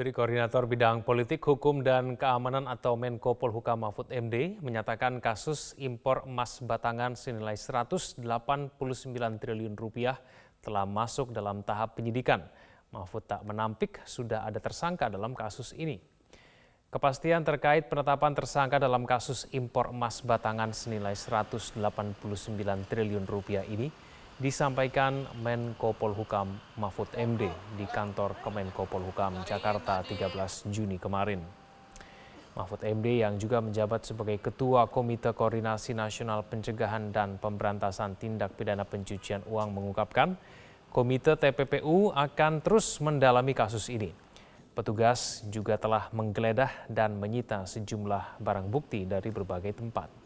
Menteri Koordinator Bidang Politik, Hukum, dan Keamanan atau Menko Polhukam Mahfud MD menyatakan kasus impor emas batangan senilai 189 triliun rupiah telah masuk dalam tahap penyidikan. Mahfud tak menampik sudah ada tersangka dalam kasus ini. Kepastian terkait penetapan tersangka dalam kasus impor emas batangan senilai 189 triliun rupiah ini disampaikan Menko Polhukam Mahfud MD di kantor Kemenko Polhukam Jakarta 13 Juni kemarin. Mahfud MD yang juga menjabat sebagai Ketua Komite Koordinasi Nasional Pencegahan dan Pemberantasan Tindak Pidana Pencucian Uang mengungkapkan, Komite TPPU akan terus mendalami kasus ini. Petugas juga telah menggeledah dan menyita sejumlah barang bukti dari berbagai tempat.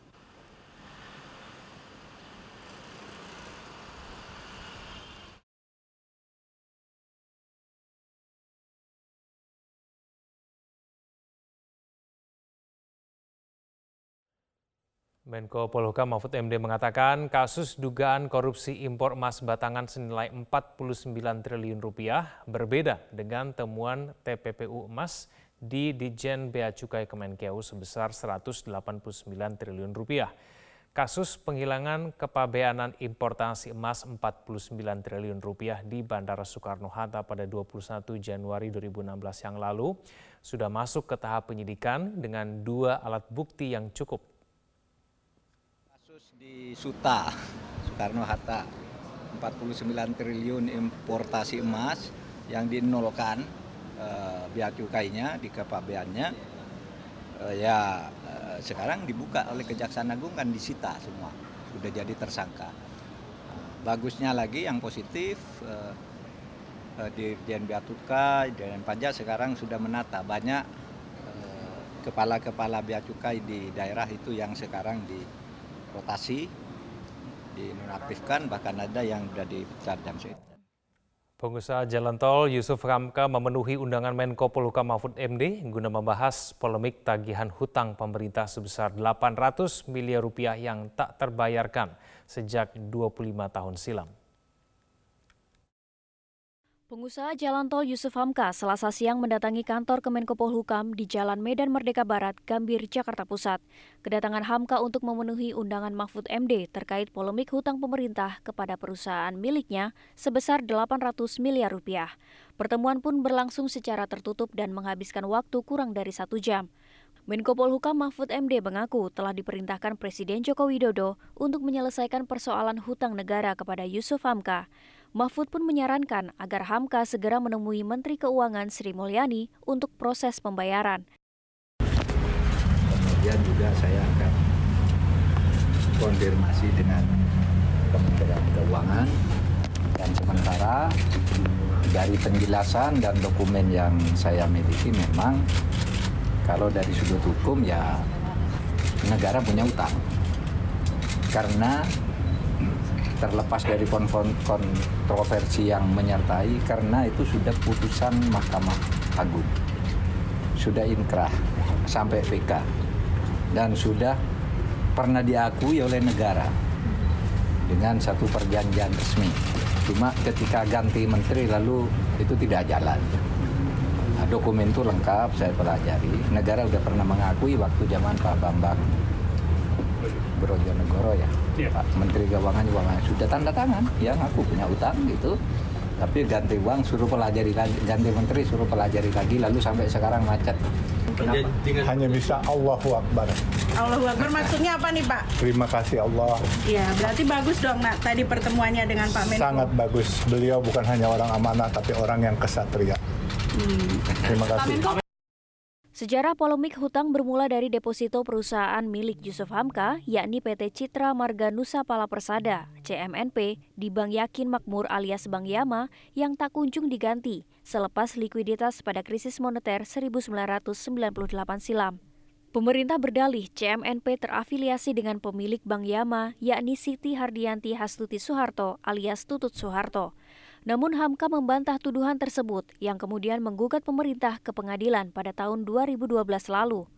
Menko Polhukam Mahfud MD mengatakan kasus dugaan korupsi impor emas batangan senilai 49 triliun rupiah berbeda dengan temuan TPPU emas di Dijen Bea Cukai Kemenkeu sebesar 189 triliun rupiah. Kasus penghilangan kepabeanan importasi emas 49 triliun rupiah di Bandara Soekarno-Hatta pada 21 Januari 2016 yang lalu sudah masuk ke tahap penyidikan dengan dua alat bukti yang cukup di Suta, Soekarno-Hatta, 49 triliun importasi emas yang dinolkan eh, biaya cukainya di kepabeannya. Eh, ya eh, sekarang dibuka oleh Kejaksaan Agung kan disita semua. Sudah jadi tersangka. Bagusnya lagi yang positif eh, eh, di Dian Bea Cukai dan Pajak sekarang sudah menata. Banyak eh, kepala-kepala bea cukai di daerah itu yang sekarang di rotasi dinonaktifkan bahkan ada yang sudah dipecat dan Pengusaha jalan tol Yusuf Ramka memenuhi undangan Menko Polhukam Mahfud MD guna membahas polemik tagihan hutang pemerintah sebesar 800 miliar rupiah yang tak terbayarkan sejak 25 tahun silam. Pengusaha jalan tol Yusuf Hamka selasa siang mendatangi kantor Kemenko Polhukam di Jalan Medan Merdeka Barat, Gambir, Jakarta Pusat. Kedatangan Hamka untuk memenuhi undangan Mahfud MD terkait polemik hutang pemerintah kepada perusahaan miliknya sebesar 800 miliar rupiah. Pertemuan pun berlangsung secara tertutup dan menghabiskan waktu kurang dari satu jam. Menko Polhukam Mahfud MD mengaku telah diperintahkan Presiden Joko Widodo untuk menyelesaikan persoalan hutang negara kepada Yusuf Hamka. Mahfud pun menyarankan agar Hamka segera menemui Menteri Keuangan Sri Mulyani untuk proses pembayaran. Kemudian juga saya akan konfirmasi dengan Kementerian Keuangan dan sementara dari penjelasan dan dokumen yang saya miliki memang kalau dari sudut hukum ya negara punya utang karena terlepas dari kontroversi yang menyertai karena itu sudah putusan Mahkamah Agung. Sudah inkrah sampai PK dan sudah pernah diakui oleh negara dengan satu perjanjian resmi. Cuma ketika ganti menteri lalu itu tidak jalan. Nah, dokumen itu lengkap saya pelajari. Negara sudah pernah mengakui waktu zaman Pak Bambang Brojonegoro ya yeah. Pak Menteri Keuangan juga sudah tanda tangan yang aku punya utang gitu tapi ganti uang suruh pelajari lagi ganti menteri suruh pelajari lagi lalu sampai sekarang macet Kenapa? Hanya bisa Allahu Akbar. Allahu Akbar maksudnya apa nih Pak? Terima kasih Allah. Iya, berarti bagus dong nak tadi pertemuannya dengan Pak Menko. Sangat bagus. Beliau bukan hanya orang amanah tapi orang yang kesatria. Hmm. Terima kasih. Sejarah polemik hutang bermula dari deposito perusahaan milik Yusuf Hamka, yakni PT Citra Marga Nusa Pala Persada, CMNP, di Bank Yakin Makmur alias Bank Yama yang tak kunjung diganti selepas likuiditas pada krisis moneter 1998 silam. Pemerintah berdalih CMNP terafiliasi dengan pemilik Bank Yama, yakni Siti Hardianti Hastuti Soeharto alias Tutut Soeharto. Namun Hamka membantah tuduhan tersebut yang kemudian menggugat pemerintah ke pengadilan pada tahun 2012 lalu.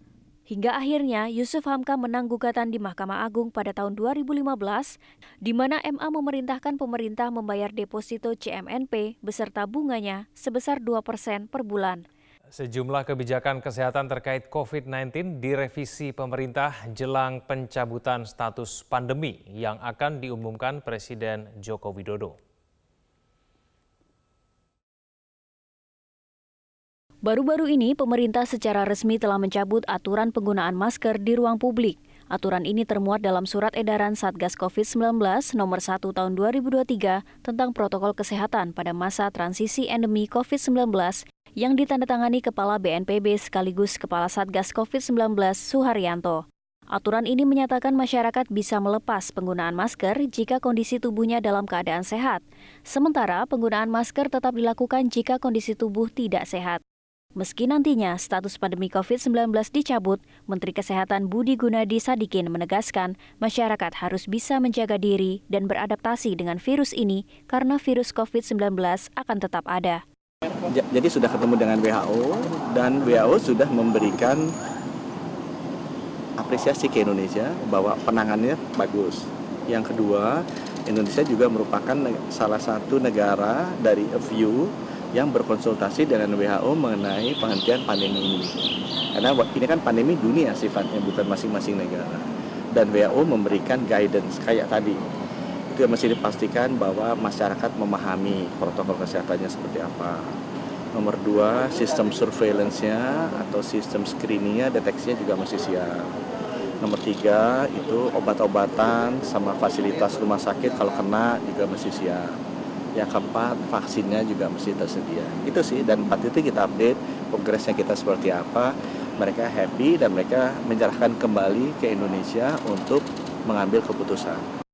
Hingga akhirnya Yusuf Hamka menang gugatan di Mahkamah Agung pada tahun 2015, di mana MA memerintahkan pemerintah membayar deposito CMNP beserta bunganya sebesar 2% per bulan. Sejumlah kebijakan kesehatan terkait COVID-19 direvisi pemerintah jelang pencabutan status pandemi yang akan diumumkan Presiden Joko Widodo. Baru-baru ini, pemerintah secara resmi telah mencabut aturan penggunaan masker di ruang publik. Aturan ini termuat dalam surat edaran Satgas COVID-19 nomor 1 tahun 2023 tentang protokol kesehatan pada masa transisi endemi COVID-19 yang ditandatangani Kepala BNPB sekaligus Kepala Satgas COVID-19 Suharyanto. Aturan ini menyatakan masyarakat bisa melepas penggunaan masker jika kondisi tubuhnya dalam keadaan sehat. Sementara penggunaan masker tetap dilakukan jika kondisi tubuh tidak sehat. Meski nantinya status pandemi COVID-19 dicabut, Menteri Kesehatan Budi Gunadi Sadikin menegaskan masyarakat harus bisa menjaga diri dan beradaptasi dengan virus ini karena virus COVID-19 akan tetap ada. Jadi sudah ketemu dengan WHO dan WHO sudah memberikan apresiasi ke Indonesia bahwa penanganannya bagus. Yang kedua, Indonesia juga merupakan salah satu negara dari a few yang berkonsultasi dengan WHO mengenai penghentian pandemi ini. Karena ini kan pandemi dunia sifatnya bukan masing-masing negara. Dan WHO memberikan guidance kayak tadi. Itu yang mesti dipastikan bahwa masyarakat memahami protokol kesehatannya seperti apa Nomor dua, sistem surveillance-nya atau sistem screening-nya, deteksinya juga masih siap. Nomor tiga, itu obat-obatan sama fasilitas rumah sakit kalau kena juga masih siap. Yang keempat, vaksinnya juga masih tersedia. Itu sih, dan empat itu kita update progresnya kita seperti apa. Mereka happy dan mereka menyerahkan kembali ke Indonesia untuk mengambil keputusan.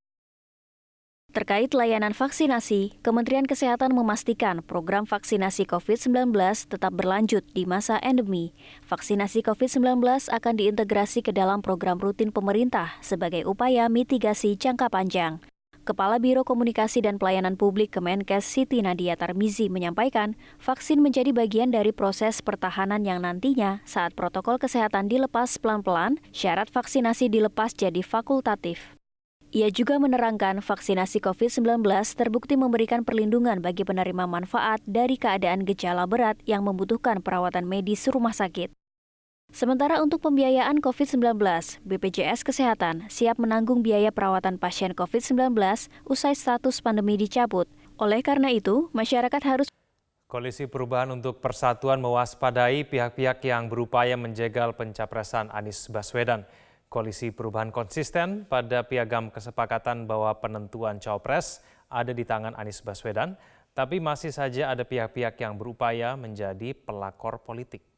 Terkait layanan vaksinasi, Kementerian Kesehatan memastikan program vaksinasi COVID-19 tetap berlanjut di masa endemi. Vaksinasi COVID-19 akan diintegrasi ke dalam program rutin pemerintah sebagai upaya mitigasi jangka panjang. Kepala Biro Komunikasi dan Pelayanan Publik Kemenkes Siti Nadia Tarmizi menyampaikan, vaksin menjadi bagian dari proses pertahanan yang nantinya saat protokol kesehatan dilepas pelan-pelan, syarat vaksinasi dilepas jadi fakultatif. Ia juga menerangkan vaksinasi COVID-19 terbukti memberikan perlindungan bagi penerima manfaat dari keadaan gejala berat yang membutuhkan perawatan medis rumah sakit. Sementara untuk pembiayaan COVID-19, BPJS Kesehatan siap menanggung biaya perawatan pasien COVID-19 usai status pandemi dicabut. Oleh karena itu, masyarakat harus Koalisi Perubahan untuk Persatuan mewaspadai pihak-pihak yang berupaya menjegal pencapresan Anies Baswedan. Koalisi Perubahan konsisten pada piagam kesepakatan bahwa penentuan cawapres ada di tangan Anies Baswedan, tapi masih saja ada pihak-pihak yang berupaya menjadi pelakor politik.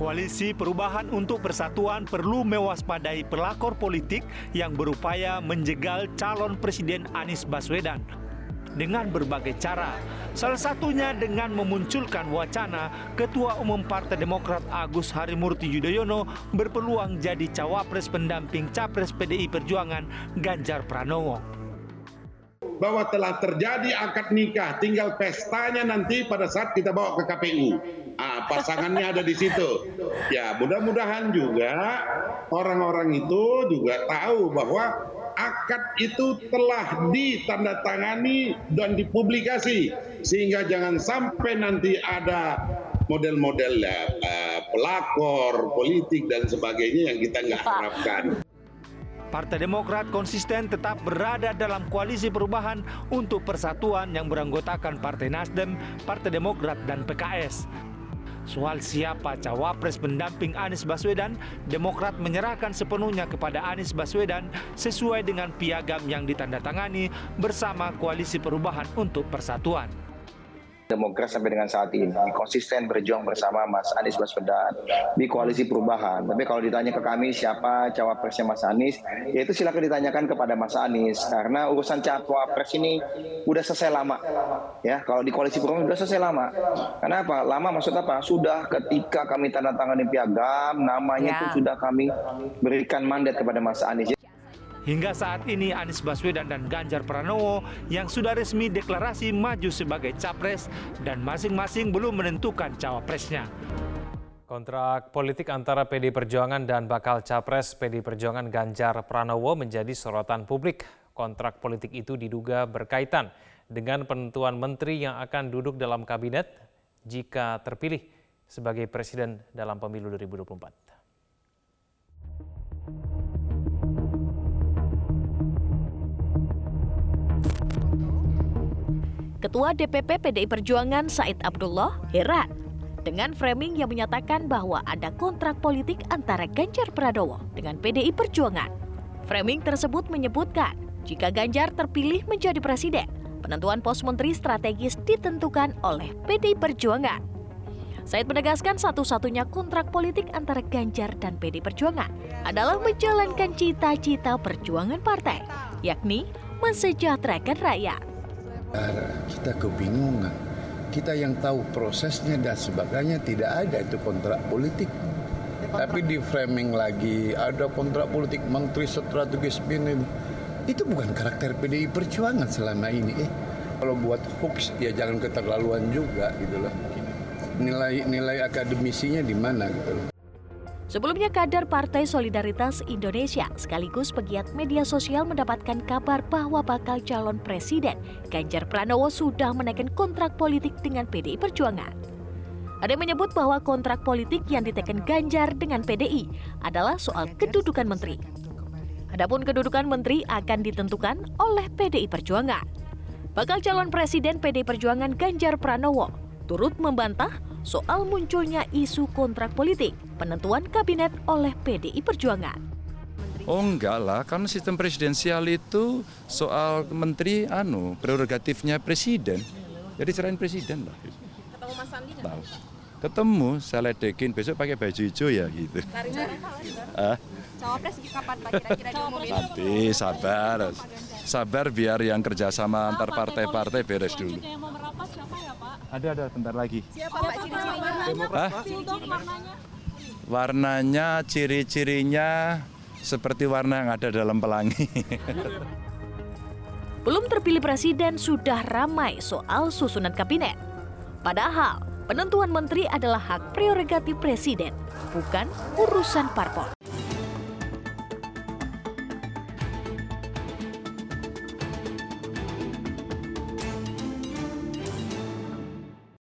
Koalisi Perubahan untuk Persatuan perlu mewaspadai pelakor politik yang berupaya menjegal calon Presiden Anies Baswedan dengan berbagai cara. Salah satunya dengan memunculkan wacana Ketua Umum Partai Demokrat Agus Harimurti Yudhoyono berpeluang jadi cawapres pendamping capres PDI Perjuangan Ganjar Pranowo bahwa telah terjadi akad nikah, tinggal pestanya nanti pada saat kita bawa ke KPU. Ah, pasangannya ada di situ. Ya, mudah-mudahan juga orang-orang itu juga tahu bahwa akad itu telah ditandatangani dan dipublikasi sehingga jangan sampai nanti ada model-model uh, pelakor politik dan sebagainya yang kita nggak harapkan. Partai Demokrat konsisten tetap berada dalam koalisi perubahan untuk persatuan yang beranggotakan Partai Nasdem, Partai Demokrat, dan PKS. Soal siapa cawapres pendamping Anies Baswedan, Demokrat menyerahkan sepenuhnya kepada Anies Baswedan sesuai dengan piagam yang ditandatangani bersama Koalisi Perubahan untuk Persatuan. Demokrat sampai dengan saat ini konsisten berjuang bersama Mas Anies Baswedan di koalisi perubahan. Tapi kalau ditanya ke kami siapa cawapresnya Mas Anies, ya itu silakan ditanyakan kepada Mas Anies karena urusan cawapres ini udah selesai lama. Ya, kalau di koalisi perubahan udah selesai lama. Kenapa? Lama maksud apa? Sudah ketika kami tanda tangani piagam, namanya itu ya. sudah kami berikan mandat kepada Mas Anies. Hingga saat ini Anies Baswedan dan Ganjar Pranowo yang sudah resmi deklarasi maju sebagai capres dan masing-masing belum menentukan cawapresnya. Kontrak politik antara PD Perjuangan dan bakal capres PD Perjuangan Ganjar Pranowo menjadi sorotan publik. Kontrak politik itu diduga berkaitan dengan penentuan menteri yang akan duduk dalam kabinet jika terpilih sebagai presiden dalam pemilu 2024. Ketua DPP PDI Perjuangan Said Abdullah heran dengan framing yang menyatakan bahwa ada kontrak politik antara Ganjar Pranowo dengan PDI Perjuangan. Framing tersebut menyebutkan jika Ganjar terpilih menjadi presiden, penentuan pos menteri strategis ditentukan oleh PDI Perjuangan. Said menegaskan satu-satunya kontrak politik antara Ganjar dan PDI Perjuangan adalah menjalankan cita-cita perjuangan partai, yakni mensejahterakan rakyat kita kebingungan. Kita yang tahu prosesnya dan sebagainya tidak ada itu kontrak politik. Tapi di framing lagi ada kontrak politik menteri strategis ini. Itu bukan karakter PDI Perjuangan selama ini. Eh, kalau buat hoax ya jangan keterlaluan juga gitu loh. Nilai nilai akademisinya di mana gitu loh. Sebelumnya kader Partai Solidaritas Indonesia sekaligus pegiat media sosial mendapatkan kabar bahwa bakal calon presiden Ganjar Pranowo sudah menaikkan kontrak politik dengan PDI Perjuangan. Ada yang menyebut bahwa kontrak politik yang ditekan Ganjar dengan PDI adalah soal kedudukan menteri. Adapun kedudukan menteri akan ditentukan oleh PDI Perjuangan. Bakal calon presiden PDI Perjuangan Ganjar Pranowo turut membantah soal munculnya isu kontrak politik penentuan kabinet oleh PDI Perjuangan. Oh enggak lah, karena sistem presidensial itu soal menteri anu prerogatifnya presiden. Jadi serahin presiden lah. Ketemu Mas Sandi nggak? Ketemu, saya ledekin besok pakai baju hijau ya gitu. Ah, Cawapres kapan Pak kira-kira diumumin? nanti sabar, sabar biar yang kerjasama antar partai-partai beres dulu. Ada ada bentar lagi. Siapa Pak ciri-cirinya? Hah? Warnanya, ciri-cirinya seperti warna yang ada dalam pelangi. Belum terpilih presiden sudah ramai soal susunan kabinet. Padahal penentuan menteri adalah hak prerogatif presiden, bukan urusan parpol.